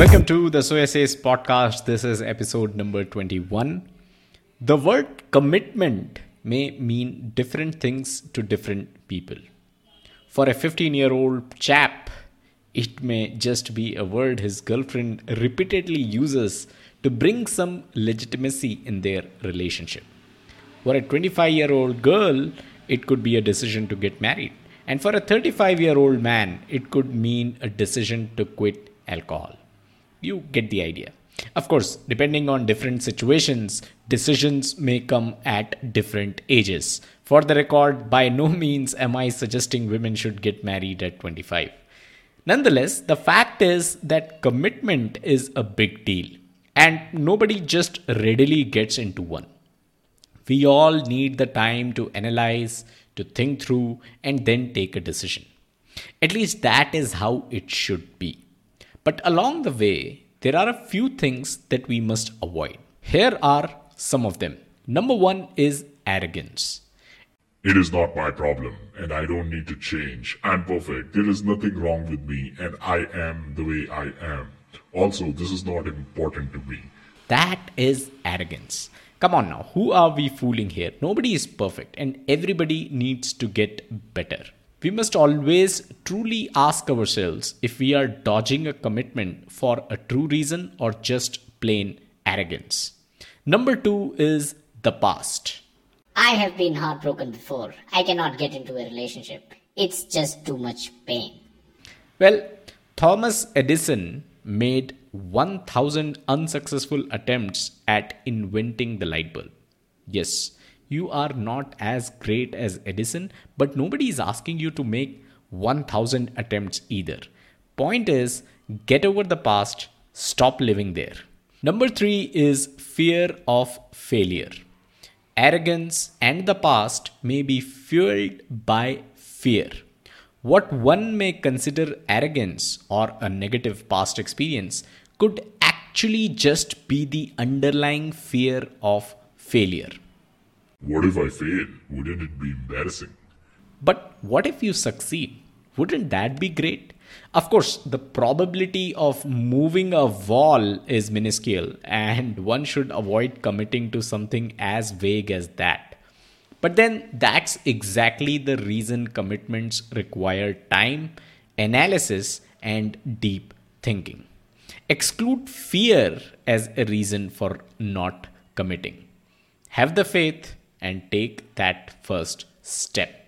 Welcome to the So Essays podcast. This is episode number 21. The word commitment may mean different things to different people. For a 15 year old chap, it may just be a word his girlfriend repeatedly uses to bring some legitimacy in their relationship. For a 25 year old girl, it could be a decision to get married. And for a 35 year old man, it could mean a decision to quit alcohol. You get the idea. Of course, depending on different situations, decisions may come at different ages. For the record, by no means am I suggesting women should get married at 25. Nonetheless, the fact is that commitment is a big deal, and nobody just readily gets into one. We all need the time to analyze, to think through, and then take a decision. At least that is how it should be. But along the way, there are a few things that we must avoid. Here are some of them. Number one is arrogance. It is not my problem, and I don't need to change. I'm perfect. There is nothing wrong with me, and I am the way I am. Also, this is not important to me. That is arrogance. Come on now, who are we fooling here? Nobody is perfect, and everybody needs to get better. We must always truly ask ourselves if we are dodging a commitment for a true reason or just plain arrogance. Number two is the past. I have been heartbroken before. I cannot get into a relationship. It's just too much pain. Well, Thomas Edison made 1000 unsuccessful attempts at inventing the light bulb. Yes, you are not as great as Edison, but nobody is asking you to make 1000 attempts either. Point is, get over the past, stop living there. Number three is fear of failure. Arrogance and the past may be fueled by fear. What one may consider arrogance or a negative past experience could actually just be the underlying fear of failure. What if I fail? Wouldn't it be embarrassing? But what if you succeed? Wouldn't that be great? Of course, the probability of moving a wall is minuscule, and one should avoid committing to something as vague as that. But then that's exactly the reason commitments require time, analysis, and deep thinking. Exclude fear as a reason for not committing. Have the faith and take that first step.